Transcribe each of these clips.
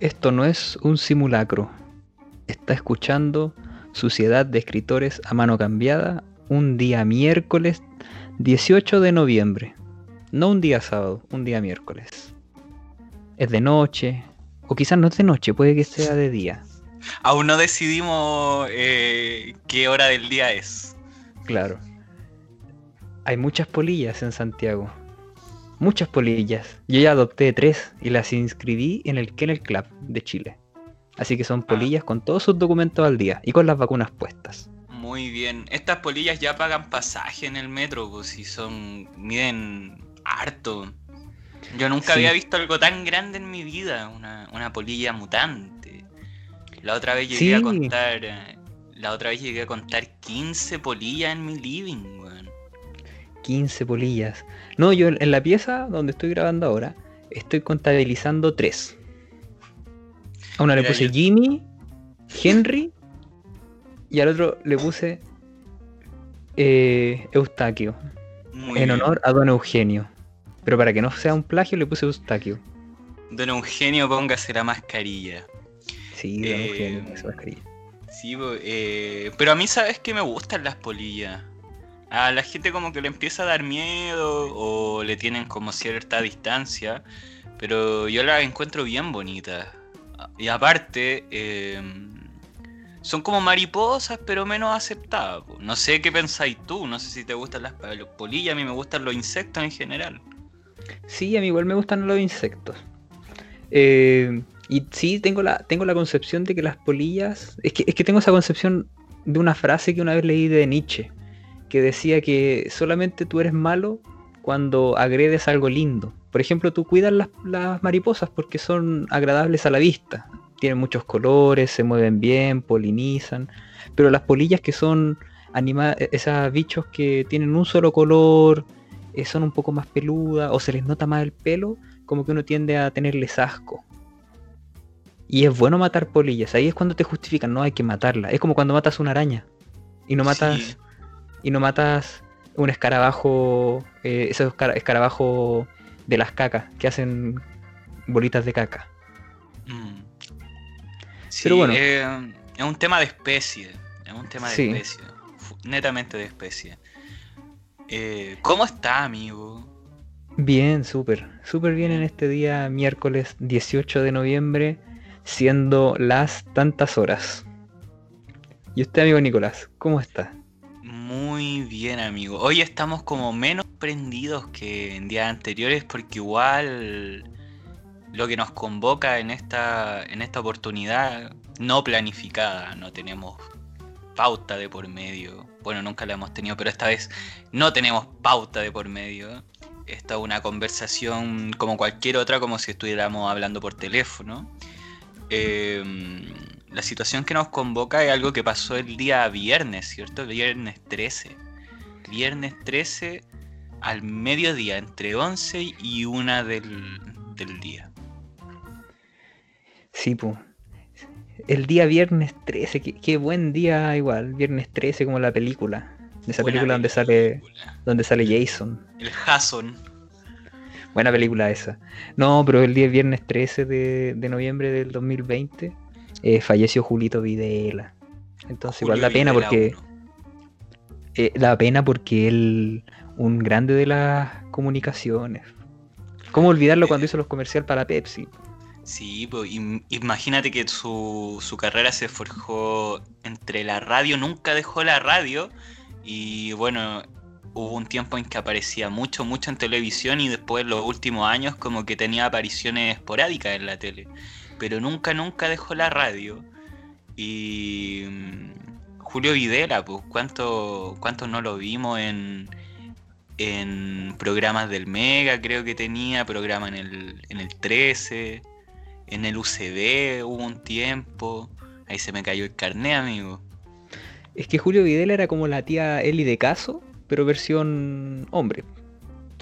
Esto no es un simulacro. Está escuchando Suciedad de Escritores a mano cambiada un día miércoles 18 de noviembre. No un día sábado, un día miércoles. Es de noche, o quizás no es de noche, puede que sea de día. Aún no decidimos eh, qué hora del día es. Claro. Hay muchas polillas en Santiago. Muchas polillas. Yo ya adopté tres y las inscribí en el Kennel Club de Chile. Así que son ah. polillas con todos sus documentos al día y con las vacunas puestas. Muy bien. Estas polillas ya pagan pasaje en el metro, pues si son. miden harto. Yo nunca había visto algo tan grande en mi vida, una, una polilla mutante. La otra vez llegué a contar. Eh, la otra vez llegué a contar 15 polillas en mi living, weón. 15 polillas. No, yo en la pieza donde estoy grabando ahora, estoy contabilizando 3. A una le puse Jimmy, Henry, y al otro le puse eh, Eustaquio. en honor a don Eugenio. Pero para que no sea un plagio le puse Eustaquio. Don Eugenio, póngase la mascarilla. Sí, don eh, Eugenio, póngase mascarilla. Sí, eh, pero a mí sabes que me gustan las polillas. A la gente como que le empieza a dar miedo o le tienen como cierta distancia. Pero yo las encuentro bien bonitas. Y aparte, eh, son como mariposas, pero menos aceptadas. No sé qué pensáis tú, no sé si te gustan las polillas, a mí me gustan los insectos en general. Sí, a mí igual me gustan los insectos. Eh, y sí, tengo la, tengo la concepción de que las polillas. Es que, es que tengo esa concepción de una frase que una vez leí de Nietzsche, que decía que solamente tú eres malo cuando agredes algo lindo. Por ejemplo, tú cuidas las, las mariposas porque son agradables a la vista. Tienen muchos colores, se mueven bien, polinizan. Pero las polillas que son anima esos bichos que tienen un solo color, eh, son un poco más peludas o se les nota más el pelo, como que uno tiende a tenerles asco. Y es bueno matar polillas, ahí es cuando te justifican, no hay que matarla. Es como cuando matas una araña y no matas y no matas un escarabajo, eh, esos escarabajos de las cacas que hacen bolitas de caca. Mm. Pero bueno, eh, es un tema de especie, es un tema de especie, netamente de especie. Eh, ¿Cómo está, amigo? Bien, súper, súper bien en este día, miércoles 18 de noviembre, siendo las tantas horas. ¿Y usted, amigo Nicolás, cómo está? Muy bien, amigo. Hoy estamos como menos prendidos que en días anteriores porque igual lo que nos convoca en esta, en esta oportunidad no planificada, no tenemos pauta de por medio. Bueno, nunca la hemos tenido, pero esta vez no tenemos pauta de por medio. Esta es una conversación como cualquier otra, como si estuviéramos hablando por teléfono. Em, la situación que nos convoca es algo que pasó el día viernes, ¿cierto? Viernes 13. Viernes 13 al mediodía, entre 11 y 1 del, del día. Sí, pues el día viernes 13, qué, buen día igual, viernes 13 como la película. De esa película, donde sale donde sale Jason. El Jason. Buena película esa. No, pero el día viernes 13 de, noviembre del 2020 eh, falleció Julito Videla. Entonces igual da pena porque... Eh, da pena porque él, un grande de las comunicaciones. ¿Cómo olvidarlo cuando hizo los comerciales para Pepsi? Sí, pues, imagínate que su, su, carrera se forjó entre la radio, nunca dejó la radio y bueno, hubo un tiempo en que aparecía mucho, mucho en televisión y después en los últimos años como que tenía apariciones esporádicas en la tele, pero nunca, nunca dejó la radio. Y mm, Julio Videla, pues cuánto, cuánto no lo vimos en, en programas del Mega, creo que tenía, programa en el, en el 13 en el UCB hubo un tiempo. Ahí se me cayó el carné, amigo. Es que Julio Videla era como la tía Eli de Caso, pero versión hombre.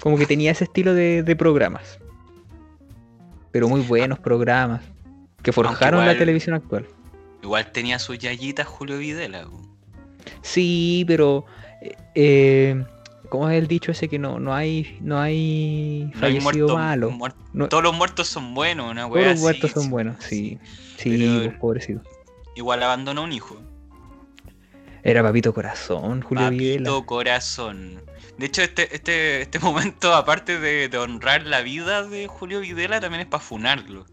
Como que tenía ese estilo de, programas. Pero muy buenos programas. Que forjaron la televisión actual. Igual tenía sus yayitas Julio Videla. Sí, pero... Eh, eh ¿Cómo es el dicho ese que no, no hay no hay No hay fallecido muerto- malo? No- Todos los muertos son buenos, una Todos los muertos son sí. buenos, sí. Sí, Pero- pues, pobrecito. Igual abandonó un hijo. Era Papito Corazón, Julio Videla. Papito corazón. De hecho, este, este, este momento, aparte de, de honrar la vida de Julio Videla, también es para funarlo.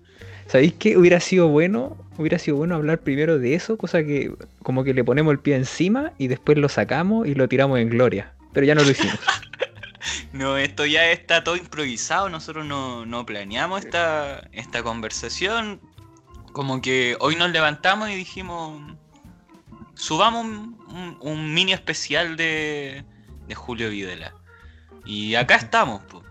¿Sabéis qué? Hubiera sido bueno, hubiera sido bueno hablar primero de eso, cosa que como que le ponemos el pie encima y después lo sacamos y lo tiramos en gloria. Pero ya no lo hicimos. No, esto ya está todo improvisado, nosotros no, no planeamos esta, esta conversación. Como que hoy nos levantamos y dijimos, subamos un, un- mini especial de, de Julio Videla. Y acá estamos, po.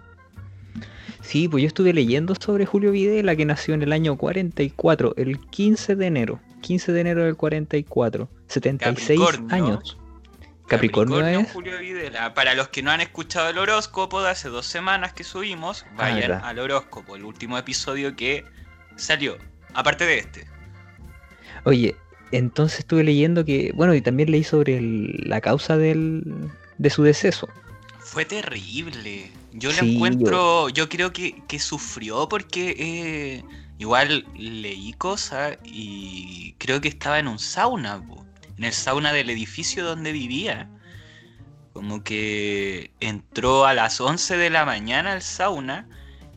Sí, pues yo estuve leyendo sobre Julio Videla, que nació en el año 44, el 15 de enero. 15 de enero del 44. 76 Capricornio. años. Capricornio, es. Julio Videla. Para los que no han escuchado el horóscopo de hace dos semanas que subimos, vayan Ah, verdad. al horóscopo, el último episodio que salió. Aparte de este. Oye, entonces estuve leyendo que, bueno, y también leí sobre el- la causa del, de su deceso. Fue terrible. Yo Sí, lo encuentro, yo creo que, que sufrió porque eh, igual leí cosas y creo que estaba en un sauna, po, en el sauna del edificio donde vivía. Como que entró a las 11 de la mañana al sauna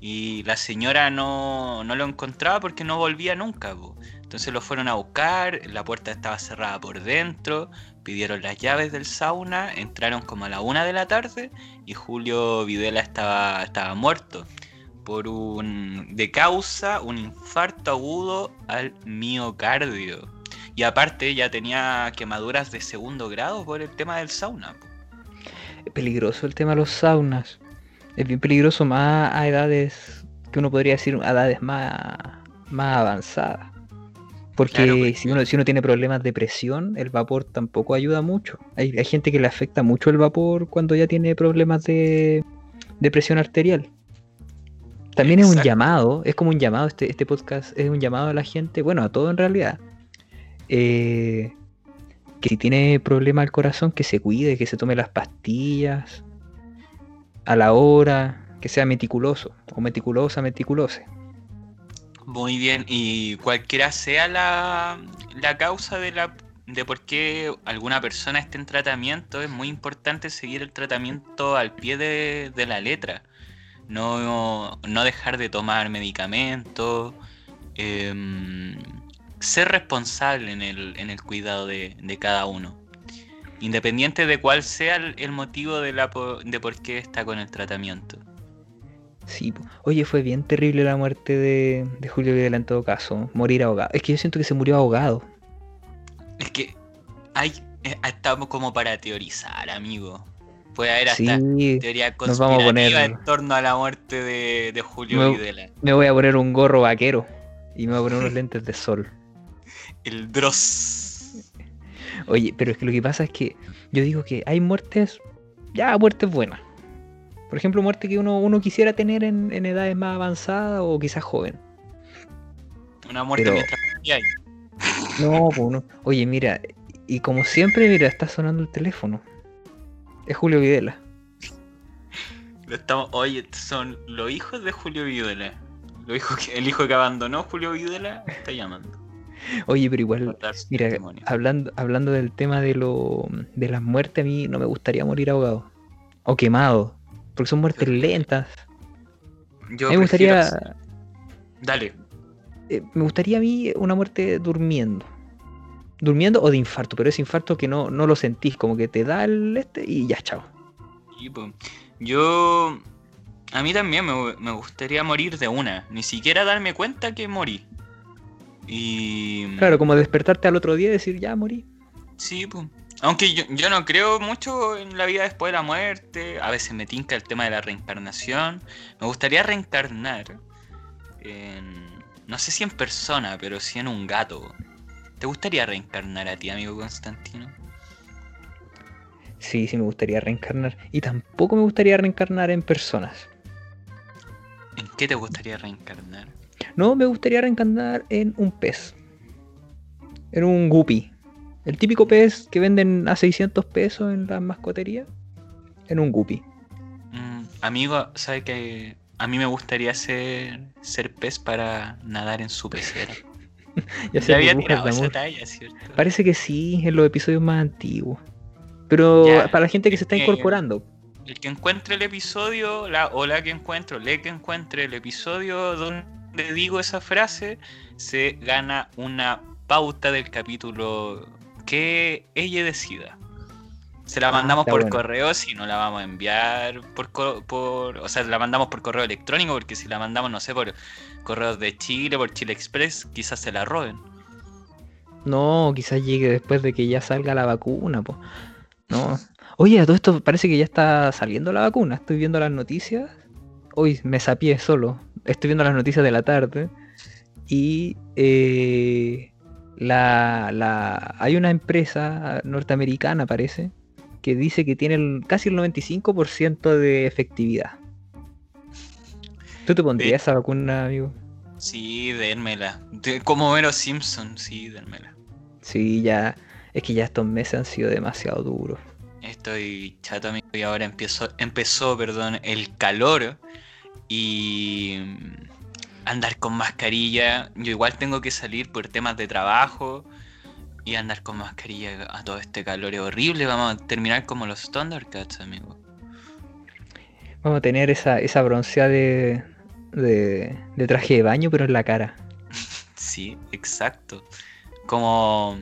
y la señora no, no lo encontraba porque no volvía nunca. po. Entonces lo fueron a buscar, la puerta estaba cerrada por dentro, pidieron las llaves del sauna, entraron como a la una de la tarde y Julio Videla estaba, estaba muerto por un de causa un infarto agudo al miocardio. Y aparte ya tenía quemaduras de segundo grado por el tema del sauna. Es peligroso el tema de los saunas. Es bien peligroso más a edades que uno podría decir a edades más, más avanzadas. Porque Claro, porque- si, uno, si uno tiene problemas de presión, el vapor tampoco ayuda mucho. Hay, hay gente que le afecta mucho el vapor cuando ya tiene problemas de, de presión arterial. También es un llamado, es como un llamado, este, este podcast es un llamado a la gente, bueno, a todo en realidad. eh, que si tiene problema al corazón, que se cuide, que se tome las pastillas a la hora, que sea meticuloso, o meticulosa, meticulose. Muy bien, y cualquiera sea la, la causa de, la, de por qué alguna persona esté en tratamiento, es muy importante seguir el tratamiento al pie de, de la letra. No, no dejar de tomar medicamentos, em, ser responsable en el, en el cuidado de, de cada uno. Independiente de cuál sea el, el motivo de, la, de por qué está con el tratamiento. Sí, oye, fue bien terrible la muerte de, de Julio Videla en todo caso, morir ahogado. Es que yo siento que se murió ahogado. Es que hay, eh, estamos como para teorizar, amigo. Puede haber hasta Sí, teoría nos vamos a conspirativa poner- en torno a la muerte de, de Julio Me- Videla. me voy a poner un gorro vaquero y me voy a poner unos lentes de sol. El Dross. Oye, pero es que lo que pasa es que yo digo que hay muertes, ya muertes buenas. Por ejemplo, muerte que uno, uno quisiera tener en, en edades más avanzadas o quizás joven. Una muerte Pero- mientras hay. No, pues no. Oye, mira, y como siempre, mira, está sonando el teléfono. Es Julio Videla. Lo estamos, oye, son los hijos de Julio Videla. Los hijos que, el hijo que abandonó Julio Videla está llamando. Oye, pero igual, mira, testimonio. hablando, hablando del tema de lo de las muertes, a mí no me gustaría morir ahogado. O quemado. Porque son muertes lentas. Yo a mí me prefiero- gustaría. Dale. eh, me gustaría a mí una muerte durmiendo. Durmiendo o de infarto, pero ese infarto que no, no lo sentís, como que te da el este y ya, chao. Yo. A mí también me, me gustaría morir de una. Ni siquiera darme cuenta que morí. Y. Claro, como despertarte al otro día y decir, ya morí. Sí, pues. Aunque yo, yo no creo mucho en la vida después de la muerte. A veces me tinca el tema de la reencarnación. Me gustaría reencarnar en. No sé si en persona, pero sí en un gato. ¿Te gustaría reencarnar a ti, amigo Constantino? Sí, sí me gustaría reencarnar. Y tampoco me gustaría reencarnar en personas. ¿En qué te gustaría reencarnar? No, me gustaría reencarnar en un pez. En un guppy. El típico pez que venden a 600 pesos en las mascoterías. en un guppy. Mm, amigo, ¿sabe que a mí me gustaría ser, ser pez para nadar en su pecera? Ya sea había tirado esa talla, ¿cierto? Parece que sí, en los episodios más antiguos. Pero Ya, para la gente que se está que- incorporando, El que encuentre el episodio, la, o la que encuentre, o le que encuentre el episodio donde digo esa frase, se gana una pauta del capítulo que ella decida. Se la mandamos por bueno. correo, si no la vamos a enviar por, por... O sea, la mandamos por correo electrónico, porque si la mandamos, no sé, por correos de Chile, por Chile Express, quizás se la roben. no, quizás llegue después de que ya salga la vacuna, po. No. Oye, a todo esto parece que ya está saliendo la vacuna. Estoy viendo las noticias. Hoy me sapié solo. Estoy viendo las noticias de la tarde. Y eh, la, la, hay una empresa norteamericana, parece, que dice que tiene el- casi el 95% de efectividad. ¿Tú te pondrías esa vacuna, amigo? Sí, dénmela. De- como Homero Simpson, sí, dénmela. Sí, ya. Es que ya estos meses han sido demasiado duros. Estoy chato, amigo, y ahora empezó, empezó perdón, el calor y andar con mascarilla. Yo igual tengo que salir por temas de trabajo y andar con mascarilla a todo este calor es horrible. Vamos a terminar como los Thundercats, amigo. Vamos a tener esa, esa bronceada de, de, de traje de baño, pero en la cara. Sí, exacto. Como...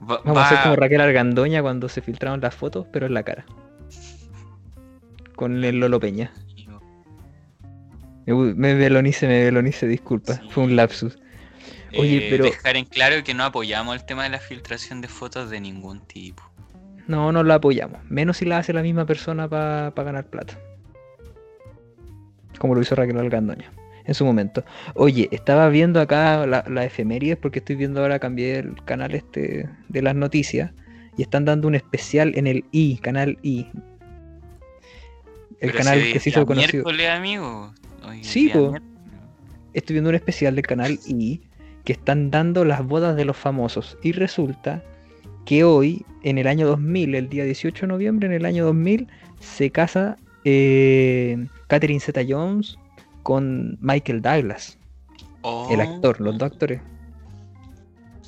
va- Vamos a va- como Raquel Argandoña cuando se filtraron las fotos, pero en la cara. Con el Lolo Peña. Me, velonice, me velonice, disculpa. Sí. Fue un lapsus. Oye, eh, pero- Dejar en claro que no apoyamos el tema de la filtración de fotos de ningún tipo. No, no la apoyamos. Menos si la hace la misma persona para ganar plata. Como lo hizo Raquel Algandoña en su momento. Oye, estaba viendo acá la, la efemérides porque estoy viendo ahora, cambié el canal este de las noticias y están dando un especial en el I, canal I. El Pero canal que se hizo conocido. miércoles, amigo. Hoy Sí, po. Estoy viendo un especial del canal I que están dando las bodas de los famosos. Y resulta que hoy, en el año 2000, el día 18 de noviembre, en el año 2000, se casa eh, Catherine Zeta Jones con Michael Douglas, el Oh, actor, los dos actores.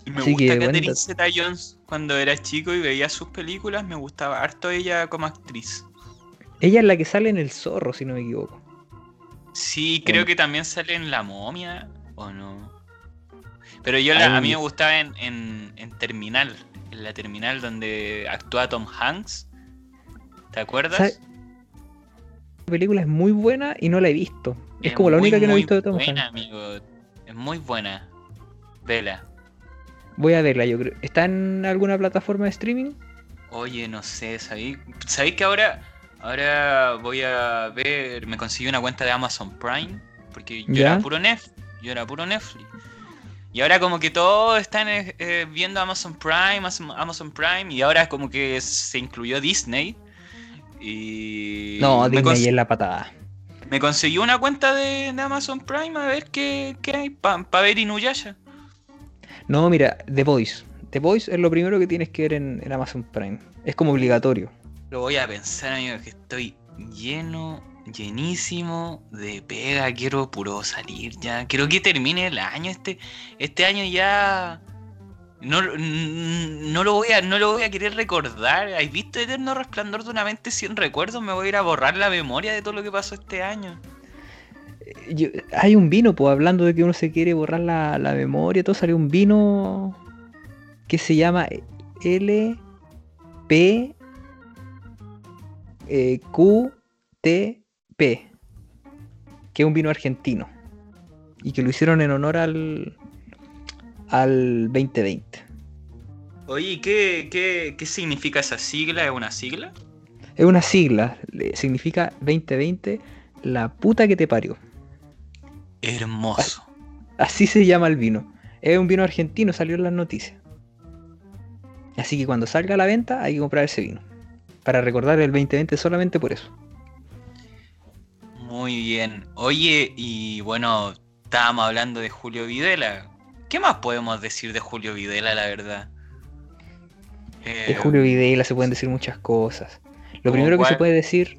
Me Así gusta Catherine. Zeta Jones cuando era chico y veía sus películas. Me gustaba harto ella como actriz. Ella es la que sale en El Zorro, si no me equivoco. Sí, creo que también sale en La Momia, ¿o no? Pero yo la- a mí me gustaba en, en, en Terminal, en la Terminal donde actúa Tom Hanks. ¿Te acuerdas? ¿Sabe? La película es muy buena y no la he visto. Es, Es como la muy, única que no he visto de Tom buena, Hanks. amigo. Es muy buena. Vela. Voy a verla, yo creo. ¿Está en alguna plataforma de streaming? Oye, no sé, ¿sabéis? ¿Sabéis que ahora, ahora voy a ver, me conseguí una cuenta de Amazon Prime? Porque yo ¿Ya? era puro Netflix, yo era puro Netflix. Y ahora como que todos están eh, eh, viendo Amazon Prime, Amazon, Prime, y ahora como que se incluyó Disney. Y No, Disney es la patada. me conseguí una cuenta de, de Amazon Prime a ver qué, qué hay para ver Inuyasha. No, mira, The Voice. The Voice es lo primero que tienes que ver en, en Amazon Prime. Es como obligatorio. Lo voy a pensar, amigo, que estoy lleno, llenísimo de pega. Quiero puro salir ya. Quiero que termine el año. Este, este año ya. No, no, lo voy a, no lo voy a querer recordar. ¿Has visto Eterno Resplandor de una mente sin recuerdos? Me voy a ir a borrar la memoria de todo lo que pasó este año. Eh, hay un vino, pues hablando de que uno se quiere borrar la, la memoria, todo salió un vino que se llama LP eh, QTP, que es un vino argentino y que lo hicieron en honor al al 2020. Oye, ¿y ¿qué, qué, qué significa esa sigla? ¿Es una sigla? Es una sigla, significa 2020, la puta que te parió. Hermoso. Así se llama el vino. Es un vino argentino, salió en las noticias. Así que cuando salga a la venta hay que comprar ese vino. Para recordar el 2020 solamente por eso. Muy bien. Oye, y bueno, estábamos hablando de Julio Videla. ¿Qué más podemos decir de Julio Videla, la verdad? Eh, De Julio Videla se pueden decir muchas cosas. Lo ¿Cómo primero que se puede decir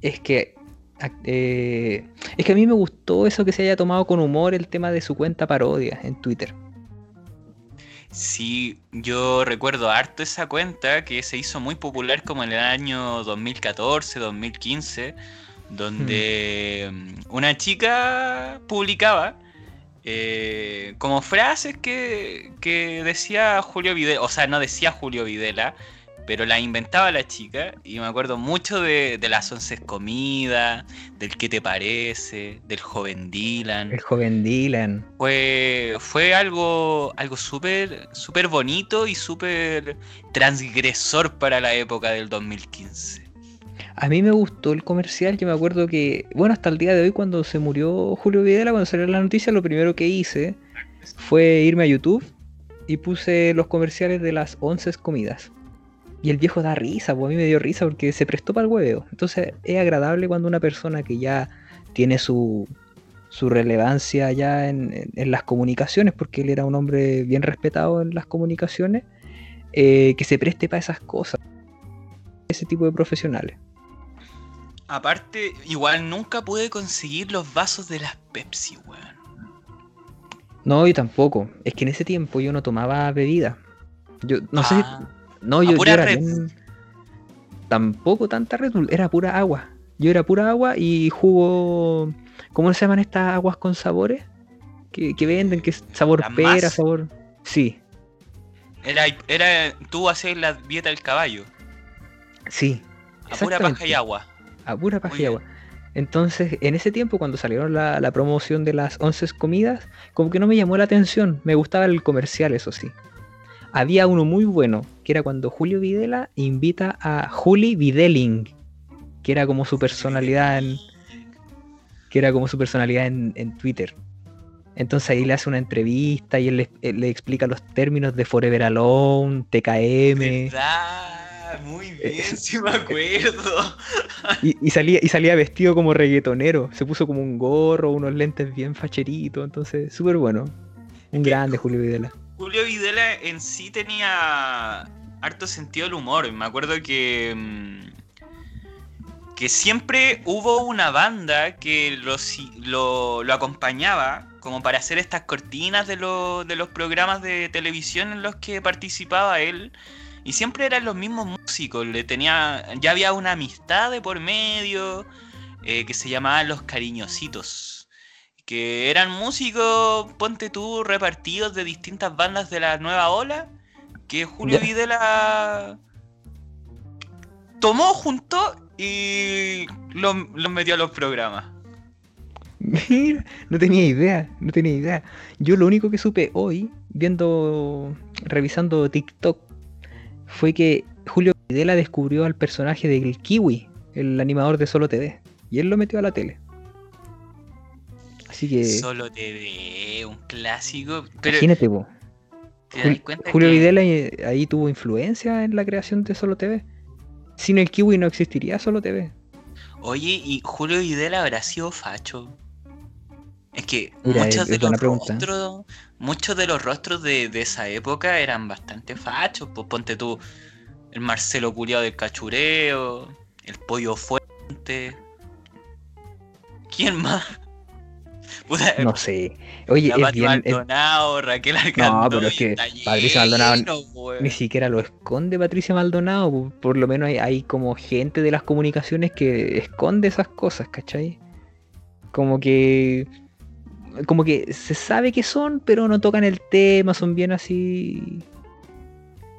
es que eh, es que a mí me gustó eso que se haya tomado con humor el tema de su cuenta parodia en Twitter. Sí, yo recuerdo harto esa cuenta que se hizo muy popular como en el año 2014, 2015, donde mm, una chica publicaba eh, como frases que, que decía Julio Videla, o sea, no decía Julio Videla, pero la inventaba la chica y me acuerdo mucho de, de las once comidas, del qué te parece, del joven Dylan El joven Dylan. fue, fue algo, algo súper súper bonito y súper transgresor para la época del 2015. A mí me gustó el comercial, yo me acuerdo que, bueno, hasta el día de hoy cuando se murió Julio Videla, cuando salió la noticia, lo primero que hice fue irme a YouTube y puse los comerciales de las 11 comidas. Y el viejo da risa, pues a mí me dio risa porque se prestó para el hueveo. Entonces es agradable cuando una persona que ya tiene su, su relevancia ya en, en- en las comunicaciones, porque él era un hombre bien respetado en las comunicaciones, eh, que se preste para esas cosas. Ese tipo de profesionales. Aparte, igual nunca pude conseguir los vasos de las Pepsi, weón. No, yo tampoco. Es que en ese tiempo yo no tomaba bebida. Yo no sé. si- Ah, No, yo, yo era Red bien- Tampoco tanta Red Bull, era pura agua. Yo era pura agua y jugo. ¿Cómo se llaman estas aguas con sabores? Que, que venden, que es sabor ¿Las pera, más? sabor. Sí, Era, era tú hacer la dieta del caballo, sí. a pura paja y agua. A pura paja Muy y agua. Entonces, en ese tiempo, cuando salieron la, la promoción de las 11 comidas, como que no me llamó la atención. Me gustaba el comercial, eso sí. Había uno muy bueno, que era cuando Julio Videla invita a Juli Videling, que era como su personalidad en, que era como su personalidad en, en Twitter. Entonces ahí le hace una entrevista y él le, él le explica los términos de Forever Alone, TKM. ¿Verdad? Muy bien, sí me acuerdo. Y, y salía, y salía vestido como reggaetonero. Se puso como un gorro, unos lentes bien facheritos. Entonces, súper bueno. Un grande Julio Videla. Julio Videla en sí tenía harto sentido del humor. Me acuerdo que. mm, que siempre hubo una banda que lo, lo, lo acompañaba como para hacer estas cortinas de, lo- de los programas de televisión en los que participaba él. Y siempre eran los mismos músicos. Le tenía, ya había una amistad de por medio eh, que se llamaba Los Cariñositos. Que eran músicos, ponte tú, repartidos de distintas bandas de la nueva ola. Que Julio. Videla tomó, juntó y los los metió a los programas. Mira, no tenía idea, no tenía idea. Yo lo único que supe hoy, viendo, revisando TikTok, fue que Julio Videla descubrió al personaje del Kiwi, el animador de Solo TV. Y él lo metió a la tele. Así que, Solo TV, un clásico. Pero imagínate vos. Julio que Videla ahí tuvo influencia en la creación de Solo TV. Sin el Kiwi no existiría Solo TV. Oye, ¿y Julio Videla habrá sido facho? Es que Mira, muchos es- de es rostros, muchos de los rostros de, de esa época eran bastante fachos. Pues ponte tú, el Marcelo Culiado del Cachureo, el Pollo Fuente. ¿Quién más? Puta, No sé. Oye, es bien. es- Maldonado, Raquel Argandoy, pero es que Patricia Maldonado lleno. Ni siquiera lo esconde Patricia Maldonado. po. Por lo menos hay, hay como gente de las comunicaciones que esconde esas cosas, ¿cachai? Como que. Como que se sabe que son, pero no tocan el tema, son bien así.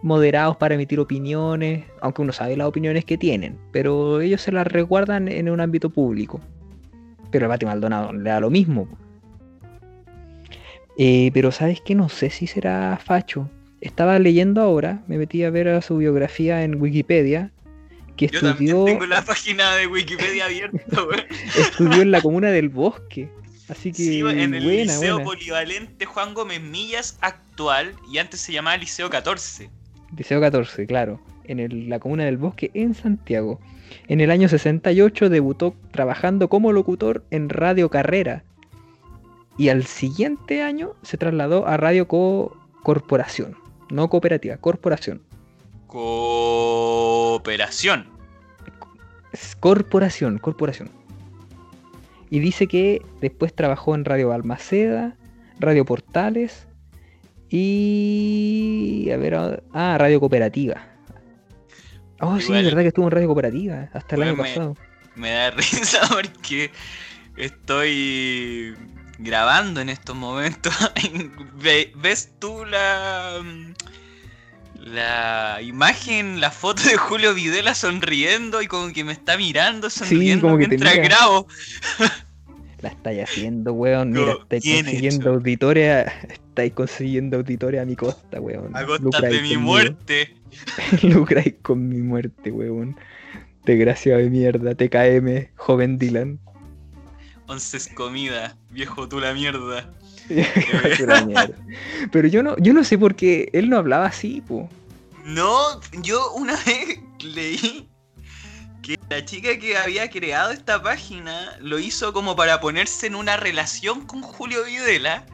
moderados para emitir opiniones, aunque uno sabe las opiniones que tienen, pero ellos se las resguardan en un ámbito público. Pero a Pati Maldonado le da lo mismo. Eh, pero sabes que no sé si será facho. Estaba leyendo ahora, me metí a ver a su biografía en Wikipedia, que Yo también estudió, tengo la página de Wikipedia abierta, estudió en la comuna del Bosque. Así que Sí, en el buena, Liceo buena. Polivalente Juan Gómez Millas actual y antes se llamaba Liceo 14. Liceo 14, claro, en el- la comuna del Bosque en Santiago. En el año 68 debutó trabajando como locutor en Radio Carrera. Y al siguiente año se trasladó a Radio Co- Corporación, no cooperativa, corporación. Cooperación. Corporación, corporación. Y dice que después trabajó en Radio Balmaceda, Radio Portales y. A ver, ah Radio Cooperativa. Oh, sí, es verdad que estuvo en Radio Cooperativa hasta el año pasado. Me da risa porque estoy grabando en estos momentos. ¿Ves tú la la imagen, la foto de Julio Videla sonriendo y como que me está mirando, sonriendo como que mientras grabo. La estáis haciendo, weón. Mira, estáis consiguiendo auditores. Estáis consiguiendo auditores a mi costa, weón. A costa de mi muerte. Lucráis con mi muerte, weón. Desgraciado de mierda, TKM, joven Dylan. Once es comida, viejo tú la mierda. Pero yo no, yo no sé por qué él no hablaba así, po. No, yo una vez leí que la chica que había creado esta página lo hizo como para ponerse en una relación con Julio Videla.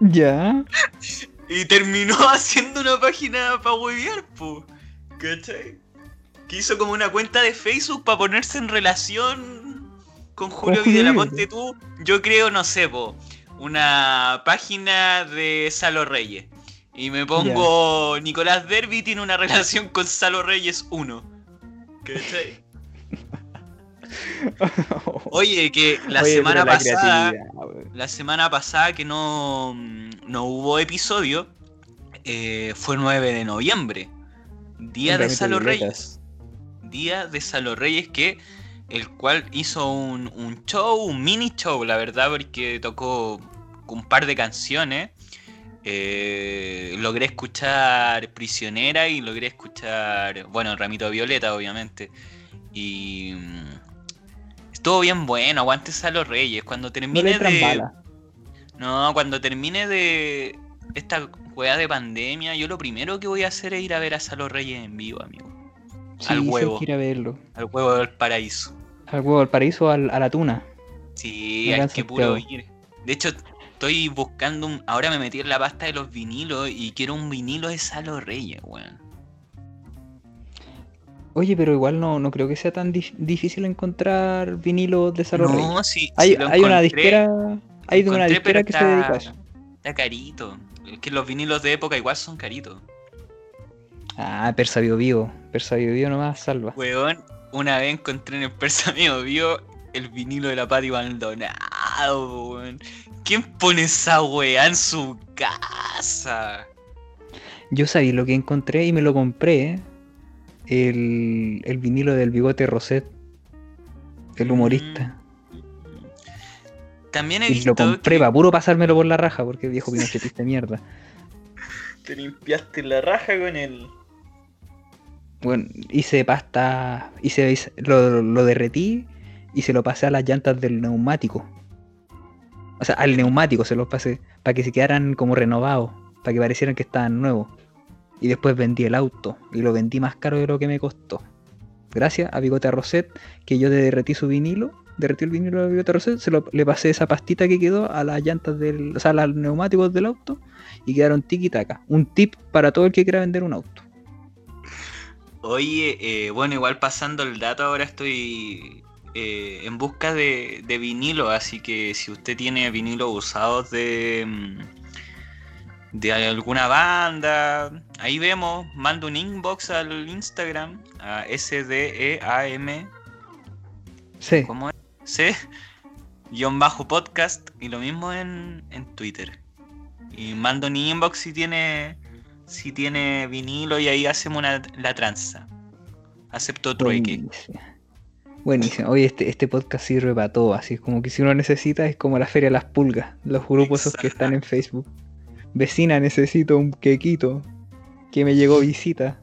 Ya. Y terminó haciendo una página para huevear, po. ¿Cachai? Que hizo como una cuenta de Facebook para ponerse en relación con Julio Videla, ponte tú, yo creo, no sé, po, una página de Salo Reyes. Y me pongo Nicolás Derby tiene una relación con Salo Reyes 1. ¿Cachai? Oye, que la semana pasada. La, semana pasada que no, no hubo episodio. Eh, fue 9 de noviembre. Día de Salo Reyes. Día de Salo Reyes que el cual hizo un, show, un mini show, la verdad, porque tocó un par de canciones. Eh, logré escuchar Prisionera y logré escuchar, bueno, Ramito Violeta, obviamente. Y mm, estuvo bien bueno, aguantes a los Reyes. Cuando termine de. No, cuando termine de esta juega de pandemia, yo lo primero que voy a hacer es ir a ver a Salo Reyes en vivo, amigo. al huevo. Ir a verlo. Al huevo del paraíso. Al huevo del paraíso, a la tuna. Sí, hay que puro ir. De hecho, estoy buscando un. Ahora me metí en la pasta de los vinilos y quiero un vinilo de Salo Reyes, weón. Oye, pero igual no, no creo que sea tan difícil encontrar vinilos de Salo Reyes. No, sí. Hay, hay una disquera. Hay de una disquera que se dedica a eso. Está carito. Es que los vinilos de época igual son caritos. Ah, Persa Vivo Vivo. Persa Vivo Vivo nomás salva. Weón, una vez encontré en el Persa vio el vinilo de la Pati Maldonado, weón. ¿Quién pone esa weá en su casa? Yo sabía lo que encontré y me lo compré. El, el vinilo del bigote Roset. El humorista. También he y visto. lo compré para puro pasármelo por la raja porque el viejo pinochetista mierda. Te limpiaste la raja con él bueno, hice pasta, hice, lo, lo derretí y se lo pasé a las llantas del neumático. O sea, al neumático se los pasé para que se quedaran como renovados, para que parecieran que estaban nuevos. Y después vendí el auto y lo vendí más caro de lo que me costó. Gracias a Bigote Roset, que yo derretí su vinilo, derretí el vinilo de Bigote Roset, se lo, le pasé esa pastita que quedó a las llantas del, o sea, a los neumáticos del auto y quedaron tiki taka. Un tip para todo el que quiera vender un auto. Oye, eh, bueno, igual pasando el dato, ahora estoy eh, en busca de, vinilo, así que si usted tiene vinilo usados de, mm, de alguna banda, ahí vemos, manda un inbox al Instagram, a SDEAM. Sí. ¿Cómo es? Sí. Guión bajo podcast y lo mismo en, en Twitter. Y mando un inbox si tiene si tiene vinilo y ahí hacemos una, la tranza. Acepto trueque. Buenísimo. Oye, este, este podcast sirve para todo, así como que si uno necesita es como la feria de las pulgas, los grupos esos que están en Facebook. Vecina, necesito un quequito, que me llegó visita.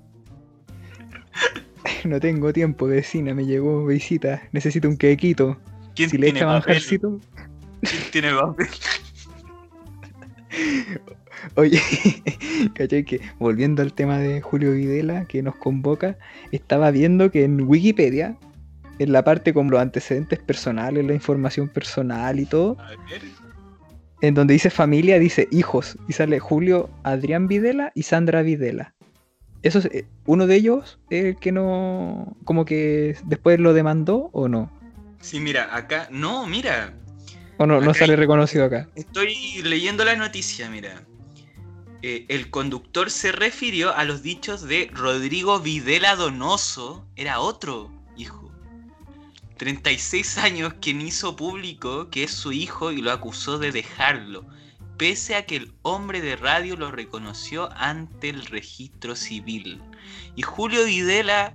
no tengo tiempo, vecina, me llegó visita, necesito un quequito. ¿Quién si le echa manjarcito. ¿Quién tiene papel? Oye, ¿cachai? Que volviendo al tema de Julio Videla que nos convoca, estaba viendo que en Wikipedia, en la parte con los antecedentes personales, la información personal y todo, en donde dice familia, dice hijos, y sale Julio Adrián Videla y Sandra Videla. Eso es, eh, uno de ellos es el que no. como que después lo demandó o no. Sí, mira, acá. No, mira. O no, no sale reconocido acá. Estoy leyendo la noticia, mira. Eh, el conductor se refirió a los dichos de Rodrigo Videla Donoso. Era otro hijo. 36 años quien hizo público que es su hijo y lo acusó de dejarlo. Pese a que el hombre de radio lo reconoció ante el registro civil. Y Julio Videla,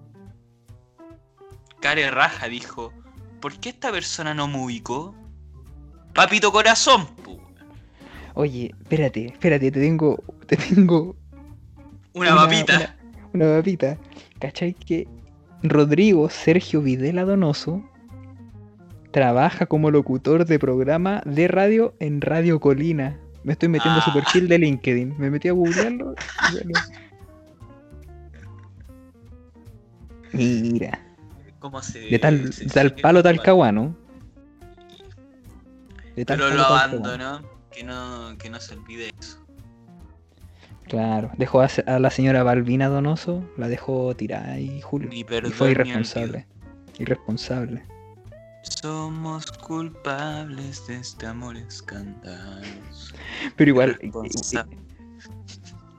care raja, dijo: ¿Por qué esta persona no me ubicó? Papito corazón, pu. Oye, espérate, espérate, te tengo. Te tengo Una, papita. Una, una papita. ¿Cachai que Rodrigo Sergio Videla Donoso trabaja como locutor de programa de radio en Radio Colina? Me estoy metiendo a su Ah. perfil de LinkedIn. Me metí a googlearlo. y salió. Mira, ¿Cómo se de tal, se- de tal se- palo tal caguano. De tal Pero palo, lo abandonó. Que no, que no se olvide eso. Claro, dejó a, la señora Balbina Donoso, la dejó tirada ahí, Julio. Ni Y perdón fue ni irresponsable. Somos culpables de este amor escandaloso. Pero igual, Irresponsable.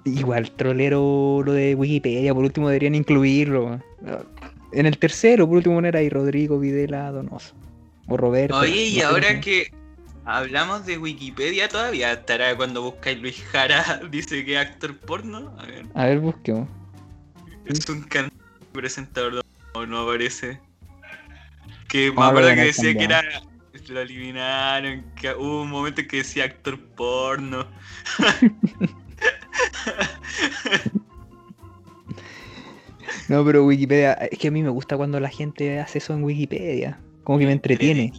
igual, trolero lo de Wikipedia, por último deberían incluirlo. En el tercero, por último, era ahí Rodrigo Videla Donoso. O Roberto. Oye, y ahora que hablamos de Wikipedia todavía, estará cuando buscáis Luis Jara, dice que actor porno. A ver. A ver, busquemos. es un can presentador, no, no aparece. Que me acuerdo lo que decía que era. Lo eliminaron, que hubo un momento en que decía actor porno. No, pero Wikipedia, es que a mí me gusta cuando la gente hace eso en Wikipedia. Como que me entretiene,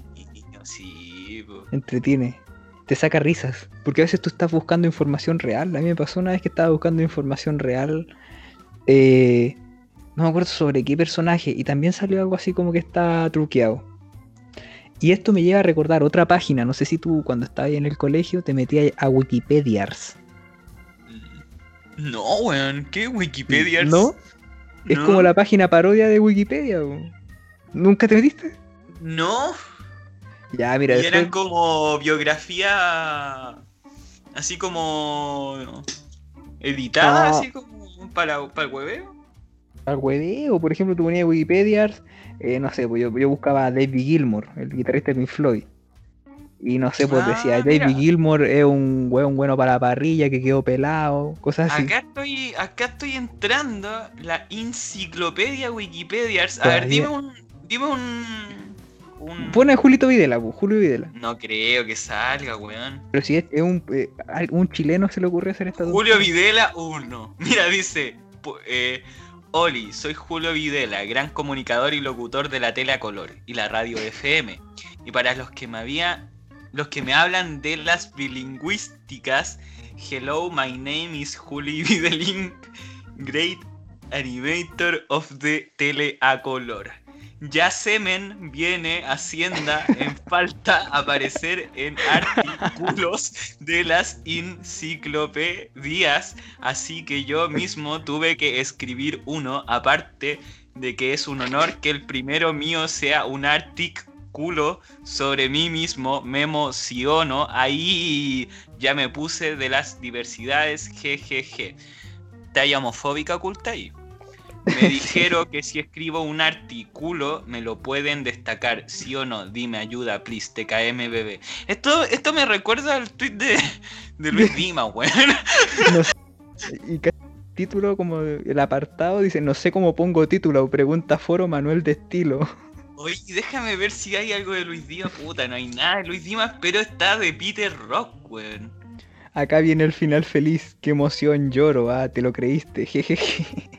Sí, po. entretiene. Te saca risas. Porque a veces tú estás buscando información real. A mí me pasó una vez que estaba buscando información real. eh, no me acuerdo sobre qué personaje. Y también salió algo así como que está truqueado. Y esto me lleva a recordar otra página. No sé si tú cuando estabas ahí en el colegio te metías a Wikipediars. No, weón, ¿qué Wikipedia? ¿No? Es como la página parodia de Wikipedia. po. ¿Nunca te metiste? No, Ya, mira, y eran como biografía. Así como. editada, No. así como para, para el hueveo. Al hueveo, por ejemplo, tú ponías Wikipedia, eh, no sé, pues yo, yo buscaba a David Gilmour, el guitarrista de Pink Floyd. Y no sé, pues Ah, decía, David. Gilmour es un hueón bueno para la parrilla que quedó pelado, cosas así. Acá estoy, acá estoy entrando la enciclopedia Wikipedia. A ver, dime un. Dime un. un- Pone a Julito Videla, pues, Julio Videla. No creo que salga, weón. Pero si es, es un, eh, un chileno se le ocurre hacer esta Julio. Videla 1. Mira, dice. eh, Oli, soy Julio Videla, gran comunicador y locutor de la tele a color y la radio FM. Y para los que me había. Los que me hablan de las bilingüísticas, hello, my name is Juli Videlin, great animator of the tele color. Ya semen viene Hacienda en falta aparecer en artículos de las enciclopedias, así que yo mismo tuve que escribir uno, aparte de que es un honor que el primero mío sea un artículo sobre mí mismo, me emociono, ahí ya me puse de las diversidades, jejeje. Talla homofóbica oculta ahí. Me dijeron que si escribo un artículo me lo pueden destacar, sí o no. Dime ayuda, please, TKM bebé. Esto, esto me recuerda al tweet de, de Luis Dima, weón. No sé, y título como el apartado dice, no sé cómo pongo título, pregunta foro Manuel de estilo. Oye, déjame ver si hay algo de Luis Dima. Puta, no hay nada de Luis Dima, pero está de Peter Rock, weón. Acá viene el final feliz, qué emoción lloro, ah, te lo creíste, jejeje.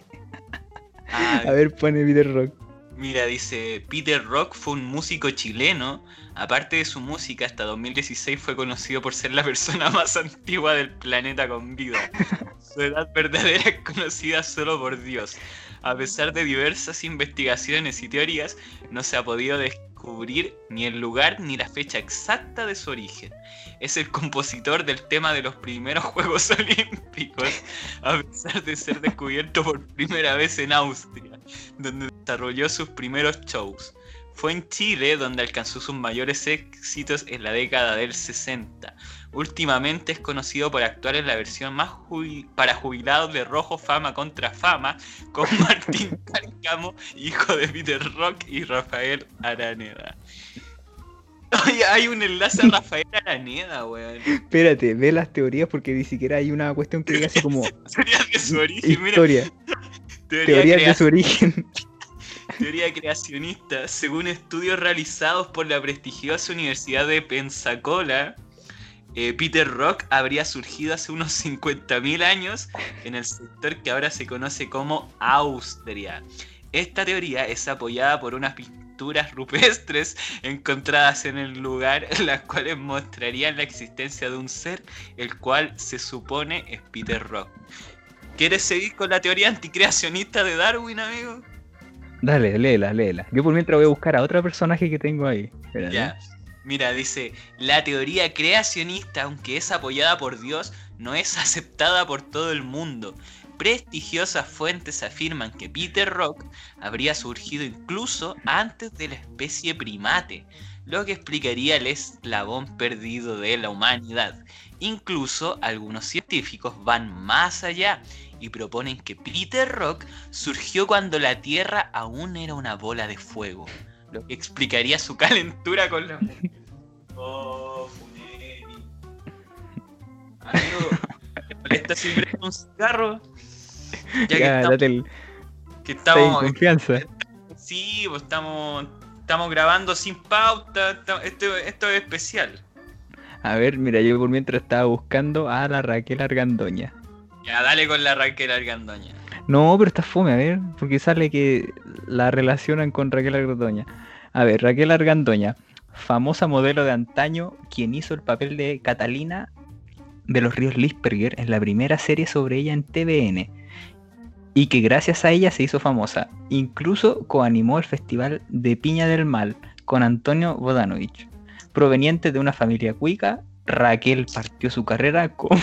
Ah, A ver, pone Peter Rock. Mira, dice, Peter Rock fue un músico chileno. Aparte de su música, hasta 2016 fue conocido por ser la persona más antigua del planeta con vida. Su edad verdadera es conocida solo por Dios. A pesar de diversas investigaciones y teorías, no se ha podido descubrir descubrir ni el lugar ni la fecha exacta de su origen. Es el compositor del tema de los primeros Juegos Olímpicos, a pesar de ser descubierto por primera vez en Austria, donde desarrolló sus primeros shows. Fue en Chile donde alcanzó sus mayores éxitos en la década del 60. Últimamente es conocido por actuar en la versión más para jubilados de Rojo Fama contra Fama con Martín Cárcamo, hijo de Peter Rock y Rafael Araneda. Oye, hay un enlace a Rafael Araneda, weón. Espérate, ve las teorías porque ni siquiera hay una cuestión que diga así como. Teorías de su origen, Historia. Teorías de su origen. Teoría creacionista. Según estudios realizados por la prestigiosa Universidad de Pensacola, eh, Peter Rock habría surgido hace unos 50.000 años en el sector que ahora se conoce como Austria. Esta teoría es apoyada por unas pinturas rupestres encontradas en el lugar, las cuales mostrarían la existencia de un ser, el cual se supone es Peter Rock. ¿Quieres seguir con la teoría anticreacionista de Darwin, amigo? Dale, léela, léela. Yo por mientras voy a buscar a otro personaje que tengo ahí. ya. Mira, dice, la teoría creacionista, aunque es apoyada por Dios, no es aceptada por todo el mundo. Prestigiosas fuentes afirman que Peter Rock habría surgido incluso antes de la especie primate, lo que explicaría el eslabón perdido de la humanidad. Incluso algunos científicos van más allá y proponen que Peter Rock surgió cuando la Tierra aún era una bola de fuego, lo que explicaría su calentura con la... Oh, Funeri. Amigo, ¿está siempre un cigarro? Ya, que estamos, el... que estamos confianza. Sí, pues estamos, estamos grabando sin pauta, esto, esto es especial. A ver, mira, yo por mientras estaba buscando a la Raquel Argandoña. Ya, dale con la Raquel Argandoña. No, pero está fome, a ver, porque sale que la relacionan con Raquel Argandoña. A ver, Raquel Argandoña, famosa modelo de antaño, quien hizo el papel de Catalina de los Ríos Lisperger en la primera serie sobre ella en TVN. Y que gracias a ella se hizo famosa. Incluso coanimó el Festival de Piña del Mal con Antonio Bodanovich. Proveniente de una familia cuica, Raquel partió su carrera como.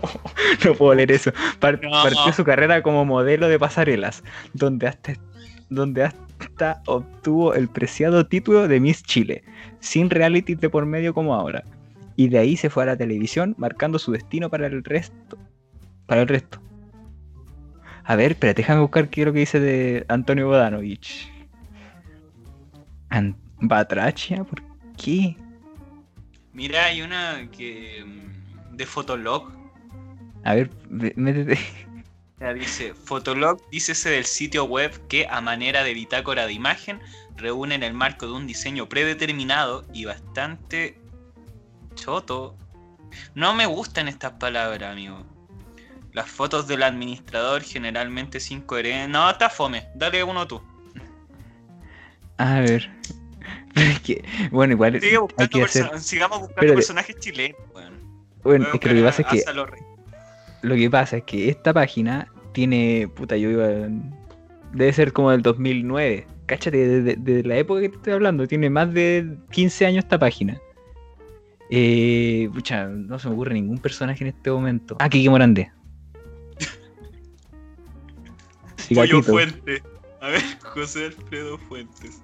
no puedo leer eso. Partió su carrera como modelo de pasarelas, donde hasta, donde hasta obtuvo el preciado título de Miss Chile, sin reality de por medio como ahora. Y de ahí se fue a la televisión, marcando su destino para el resto. Para el resto. A ver, espérate, déjame buscar qué es lo que dice de Antonio Bodanovich. Batrachia, ¿por qué? Mira, hay una que. Mm, de Fotolog. A ver, métete. Ya dice, Fotolog, dícese del sitio web que a manera de bitácora de imagen reúne en el marco de un diseño predeterminado y bastante choto. No me gustan estas palabras, amigo. Las fotos del administrador generalmente sin coherencia. No, está fome. Dale uno tú. A ver, bueno, igual hay que hacer... sigamos buscando personajes chilenos. Bueno, es que lo que pasa es que lo que pasa es que esta página tiene, puta, yo iba, debe ser como del 2009. Cáchate, desde, la época que te estoy hablando, tiene más de 15 años esta página. Eh, pucha, no se me ocurre ningún personaje en este momento. Ah, Kiki Morandé. Pollo Fuente. A ver, José Alfredo Fuentes.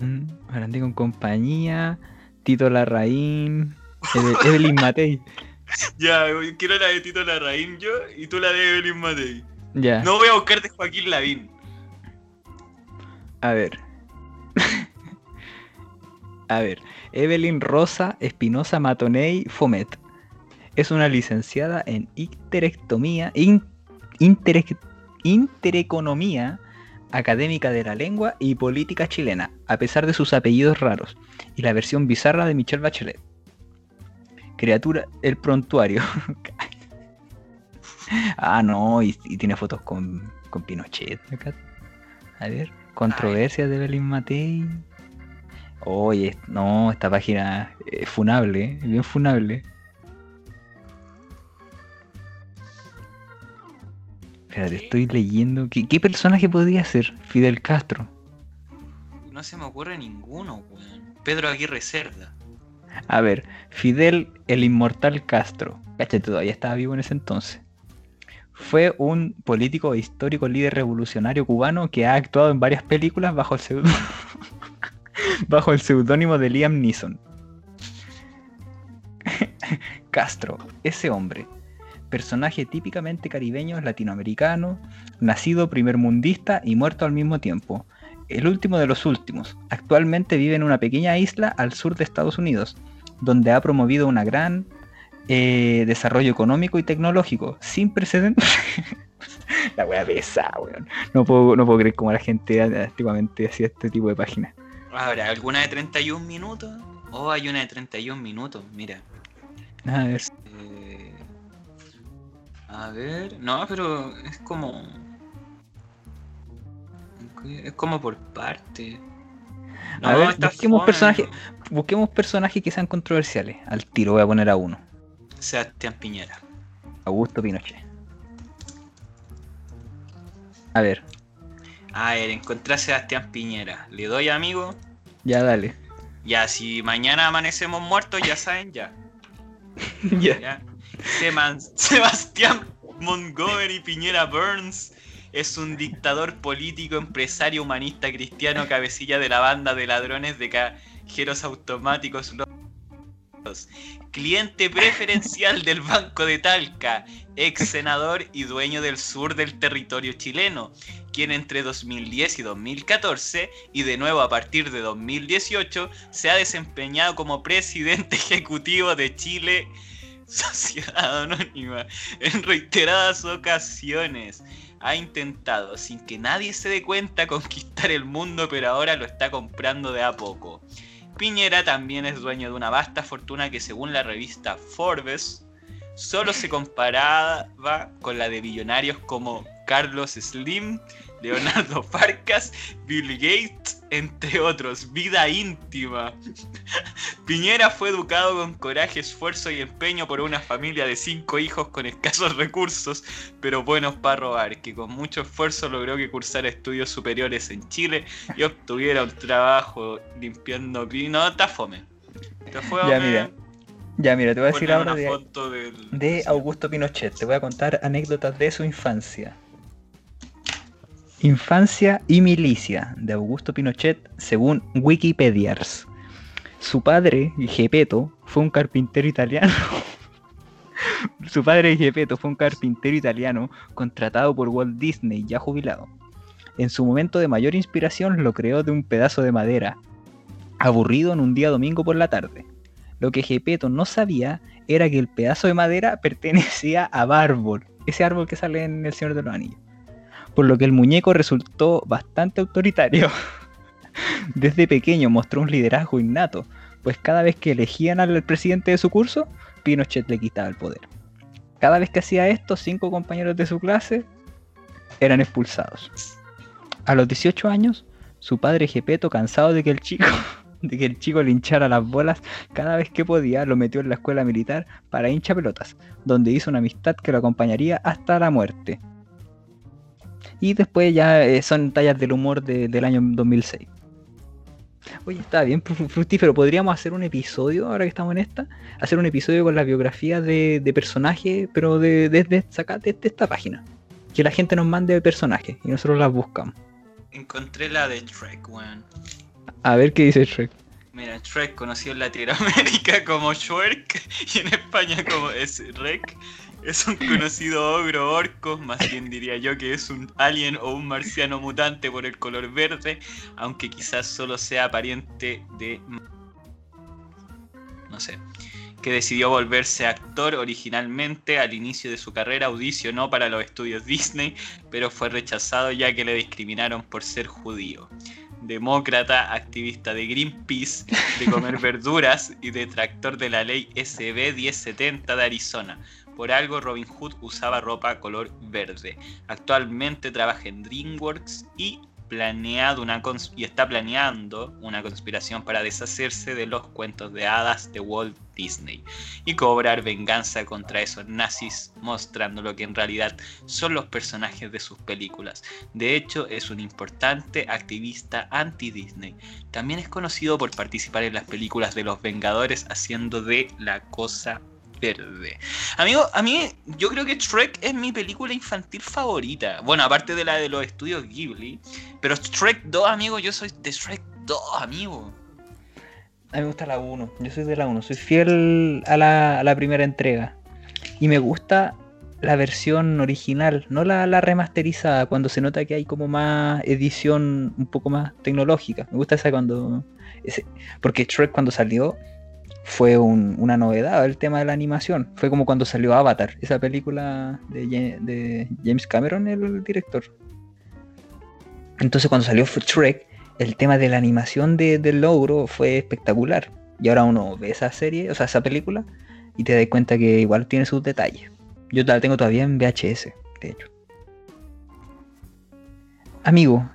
Mm, con compañía, Tito Larraín, Evelyn Matei. Ya, quiero la de Tito Larraín yo y tú la de Evelyn Matei. Ya. No voy a buscarte Joaquín Lavín. A ver. a ver. Evelyn Rosa Espinosa Matonei Fomet. Es una licenciada en interectomía, intereconomía académica de la lengua y política chilena, a pesar de sus apellidos raros, y la versión bizarra de Michelle Bachelet. Criatura, el prontuario. ah, no, y, tiene fotos con, con Pinochet. A ver, controversia de Belín Matei. Oye, no, esta página es funable, ¿eh? bien funable. Estoy leyendo. ¿Qué, personaje podría ser Fidel Castro? no se me ocurre ninguno, weón. Pedro Aguirre Cerda. A ver, Fidel el Inmortal Castro. Cáchate, todavía estaba vivo en ese entonces. Fue un político e histórico líder revolucionario cubano que ha actuado en varias películas bajo el pseudo- bajo el seudónimo de Liam Neeson. Castro, ese hombre, personaje típicamente caribeño latinoamericano, nacido primermundista y muerto al mismo tiempo. El último de los últimos. Actualmente vive en una pequeña isla al sur de Estados Unidos, donde ha promovido una gran eh, desarrollo económico y tecnológico sin precedentes. la wea pesa, weón. No puedo, no puedo creer cómo la gente antiguamente hacía este tipo de páginas. Ahora, ¿alguna de 31 minutos? Oh, hay una de 31 minutos, mira. A ver, Eh, a ver, no, pero es como. Es como por parte. A ver, busquemos personajes. busquemos personajes que sean controversiales. Al tiro voy a poner a uno. Sebastián Piñera. Augusto Pinochet. A ver, A ver, encontré a Sebastián Piñera. Le doy amigo. ya dale. Ya, si mañana amanecemos muertos, ya saben, ya. ya. ya. Sebastián Montgomery Piñera Burns es un dictador político, empresario, humanista, cristiano, cabecilla de la banda de ladrones de cajeros automáticos. Cliente preferencial del Banco de Talca, ex senador y dueño del sur del territorio chileno, quien entre 2010 y 2014 y de nuevo a partir de 2018 se ha desempeñado como presidente ejecutivo de Chile Sociedad Anónima en reiteradas ocasiones. Ha intentado, sin que nadie se dé cuenta, conquistar el mundo, pero ahora lo está comprando de a poco. Piñera también es dueño de una vasta fortuna que según la revista Forbes solo se comparaba con la de billonarios como Carlos Slim, Leonardo Farcas, Bill Gates, entre otros. Vida íntima. Piñera fue educado con coraje, esfuerzo y empeño por una familia de cinco hijos con escasos recursos, pero buenos para robar, que con mucho esfuerzo logró que cursara estudios superiores en Chile y obtuviera un trabajo limpiando pino. Está fome. Está fome. Ya, mira. Ya, mira, te voy a decir ahora de, del- de Augusto Pinochet. Te voy a contar anécdotas de su infancia. Infancia y milicia de Augusto Pinochet según Wikipedias. Su padre, Gepetto, fue un carpintero italiano. Su padre, Gepetto, fue un carpintero italiano contratado por Walt Disney, ya jubilado. En su momento de mayor inspiración lo creó de un pedazo de madera, aburrido en un día domingo por la tarde. Lo que Gepetto no sabía era que el pedazo de madera pertenecía a Bárbol, ese árbol que sale en El Señor de los Anillos. Por lo que el muñeco resultó bastante autoritario. Desde pequeño mostró un liderazgo innato, pues cada vez que elegían al presidente de su curso, Pinochet le quitaba el poder. Cada vez que hacía esto, cinco compañeros de su clase eran expulsados. A los 18 años, su padre Gepetto, cansado de que el chico de que el chico le hinchara las bolas cada vez que podía, lo metió en la escuela militar para hincha pelotas, donde hizo una amistad que lo acompañaría hasta la muerte. Y después ya eh, son tallas del humor de- del año 2006. Oye, está bien fru- fructífero. Podríamos hacer un episodio, ahora que estamos en esta, hacer un episodio con las biografías de, de personajes, pero de, de, de- saca- de- de esta página. Que la gente nos mande personajes y nosotros las buscamos. Encontré la de Shrek, weón. A ver qué dice Shrek. Mira, Shrek conocido en Latinoamérica como Shrek y en España como es Rek. Es un conocido ogro orco, más bien diría yo que es un alien o un marciano mutante por el color verde, aunque quizás solo sea pariente de... No sé. Que decidió volverse actor originalmente al inicio de su carrera, audicionó para los estudios Disney, pero fue rechazado ya que le discriminaron por ser judío demócrata, activista de Greenpeace, de comer verduras y detractor de la ley SB 1070 de Arizona. Por algo Robin Hood usaba ropa color verde. Actualmente trabaja en DreamWorks y una y está planeando una conspiración para deshacerse de los cuentos de hadas de Walt Disney y cobrar venganza contra esos nazis, mostrando lo que en realidad son los personajes de sus películas. De hecho, es un importante activista anti-Disney. También es conocido por participar en las películas de los Vengadores haciendo de la cosa verde. Amigo, a mí yo creo que Shrek es mi película infantil favorita. Bueno, aparte de la de los estudios Ghibli. Pero Shrek 2, amigo, yo soy de Shrek 2, amigo. A mí me gusta la 1, yo soy de la 1, soy fiel a la, primera entrega. Y me gusta la versión original, no la, remasterizada, cuando se nota que hay como más edición un poco más tecnológica. Me gusta esa cuando... Porque Shrek cuando salió fue una novedad el tema de la animación. Fue como cuando salió Avatar, esa película de, James Cameron, el director. Entonces cuando salió Shrek, el tema de la animación del logro fue espectacular. Y ahora uno ve esa serie, o sea, esa película, y te das cuenta que igual tiene sus detalles. Yo la tengo todavía en VHS, de hecho. Amigo,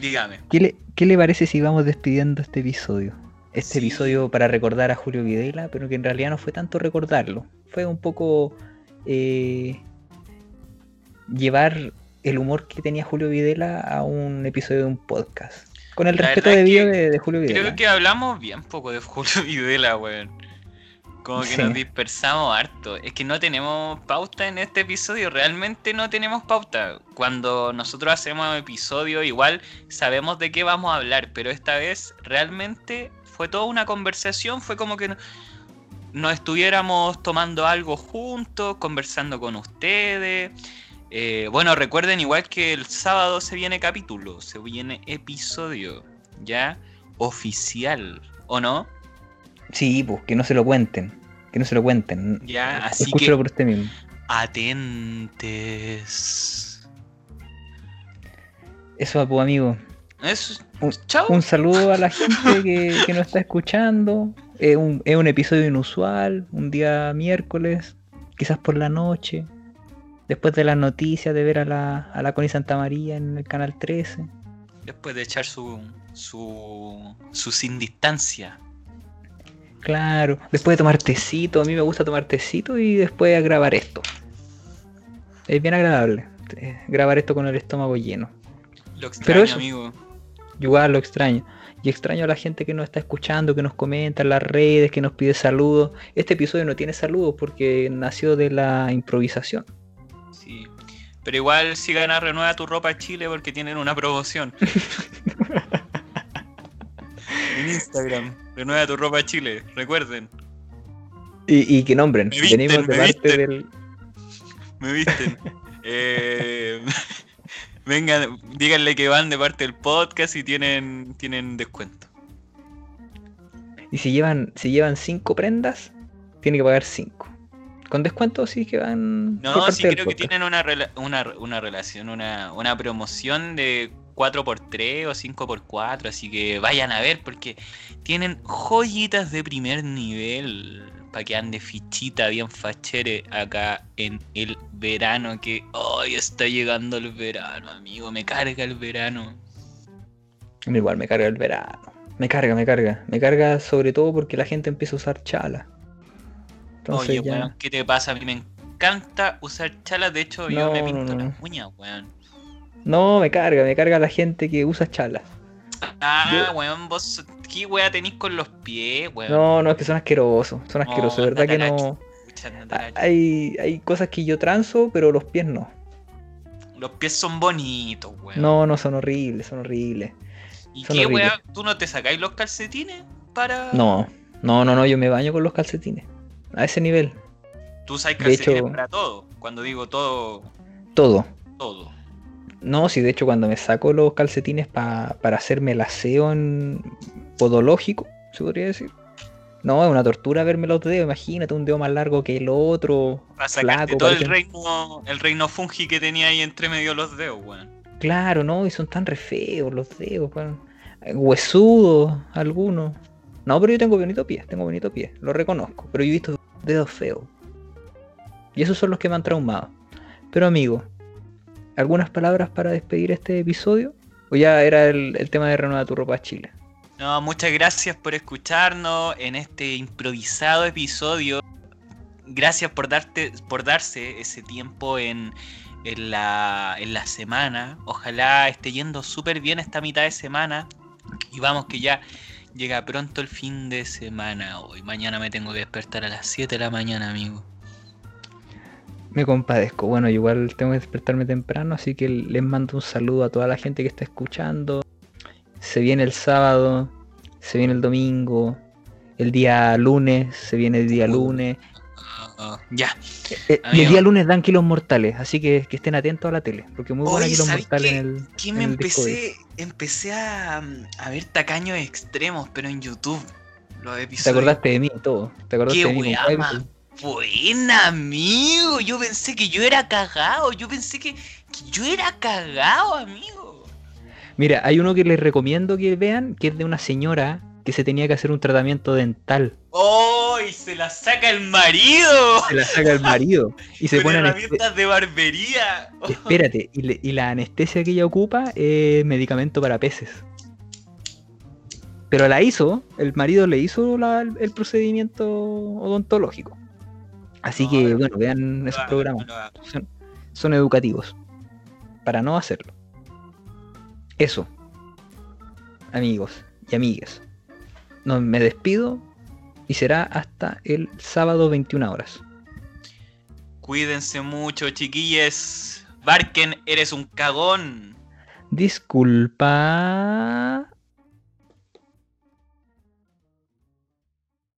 dígame. ¿Qué le, qué le parece si vamos despidiendo este episodio? Este episodio para recordar a Julio Videla, pero que en realidad no fue tanto recordarlo. Fue un poco eh, llevar el humor que tenía Julio Videla a un episodio de un podcast. Con el respeto debido de, de, Julio Videla. Creo que hablamos bien poco de Julio Videla, weón. Como que nos dispersamos harto. Es que no tenemos pauta en este episodio. Realmente no tenemos pauta. Cuando nosotros hacemos episodio, igual sabemos de qué vamos a hablar. Pero esta vez realmente fue toda una conversación, fue como que nos estuviéramos tomando algo juntos, conversando con ustedes. Eh, bueno, recuerden igual que el sábado se viene capítulo, se viene episodio, ¿ya? Oficial, ¿o no? Sí, pues que no se lo cuenten, que no se lo cuenten. Ya, así Escúchalo por usted mismo. Atentes. Eso, pues amigo. Eso, un, saludo a la gente que, nos está escuchando. Es un, episodio inusual, un día miércoles, quizás por la noche, después de las noticias de ver a la, a la Connie Santa María en el canal 13. Después de echar su, su, su sin distancia. Claro, después de tomar tecito, a mí me gusta tomar tecito y después grabar esto. Es bien agradable eh, grabar esto con el estómago lleno. Lo extraño, amigo igual lo extraño. Y extraño a la gente que nos está escuchando, que nos comenta en las redes, que nos pide saludos. Este episodio no tiene saludos porque nació de la improvisación. Sí. Pero igual sigan a Renueva tu ropa Chile porque tienen una promoción. en Instagram, Renueva tu ropa Chile, recuerden. Y, que nombren, venimos de parte del. Me visten. eh... Vengan, díganle que van de parte del podcast y tienen, tienen descuento. Y si llevan, si llevan cinco prendas, tienen que pagar cinco. Con descuento sí que van. No, sí creo que tienen una, una, relación, una, una promoción de 4x3 o 5x4, así que vayan a ver porque tienen joyitas de primer nivel para que ande fichita bien fachere acá en el verano que hoy está llegando el verano, amigo, me carga el verano. Igual me carga el verano. Me carga, me carga. Me carga sobre todo porque la gente empieza a usar chala. Oye, weón, ¿qué te pasa? A mí me encanta usar chala, de hecho yo me pinto las uñas, weón. No, me carga, me carga la gente que usa chala. Ah, weón, vos ¿Qué wea tenéis con los pies, weón? No, no, es que son asquerosos. Son asquerosos, de verdad que no. Hay, hay cosas que yo transo, pero los pies no. Los pies son bonitos, weón. No, no, son horribles, son horribles. ¿Y qué, weón? ¿Tú no te sacáis los calcetines para.? No, no, no, no, yo me baño con los calcetines. A ese nivel. ¿Tú usas calcetines para todo? Cuando digo todo. Todo. Todo. No, sí, de hecho cuando me saco los calcetines para hacerme el aseo en podológico, se podría decir. No, es una tortura verme los dedos, imagínate un dedo más largo que el otro. Para todo el reino, el reino fungi que tenía ahí entre medio los dedos, weón. Claro, no, y son tan re feos los dedos, weón. Huesudos, algunos. No, pero yo tengo bonito pie, tengo bonito pie, lo reconozco, pero yo he visto dedos feos. Y esos son los que me han traumado. Pero amigo, ¿Algunas palabras para despedir este episodio? ¿O ya era el, tema de Renueva tu ropa Chile? No, muchas gracias por escucharnos en este improvisado episodio. Gracias por darte, por darse ese tiempo en, en la, en la semana. Ojalá esté yendo súper bien esta mitad de semana. Y vamos que ya llega pronto el fin de semana. Hoy mañana me tengo que despertar a las 7 de la mañana, amigo. Me compadezco. Bueno, igual tengo que despertarme temprano, así que les mando un saludo a toda la gente que está escuchando. Se viene el sábado, se viene el domingo, el día lunes, se viene el día lunes. Ah, ya. Eh, y el día lunes dan kilos mortales, así que, que estén atentos a la tele, porque muy buena kilos ¿sabes mortales qué? en el. Que en me el empecé, empecé a, a ver tacaños extremos, pero en YouTube. Los Te episodios. acordaste de mí todo. Te acordaste Qué de mí con buena, amigo. Yo pensé que yo era cagado. Yo pensé que, que yo era cagado, amigo. Mira, hay uno que les recomiendo que vean, que es de una señora que se tenía que hacer un tratamiento dental. ¡Oh! Y se la saca el marido. Se la saca el marido y se pone herramientas de barbería. Espérate, y, le- y la anestesia que ella ocupa es medicamento para peces. Pero la hizo, el marido le hizo la- el procedimiento odontológico. Así No, que, no, bueno, vean No esos programas. son educativos. Para no hacerlo. Eso. Amigos y amigas. No, me despido y será hasta el sábado 21 horas. Cuídense mucho, chiquilles. Barken, eres un cagón. Disculpa.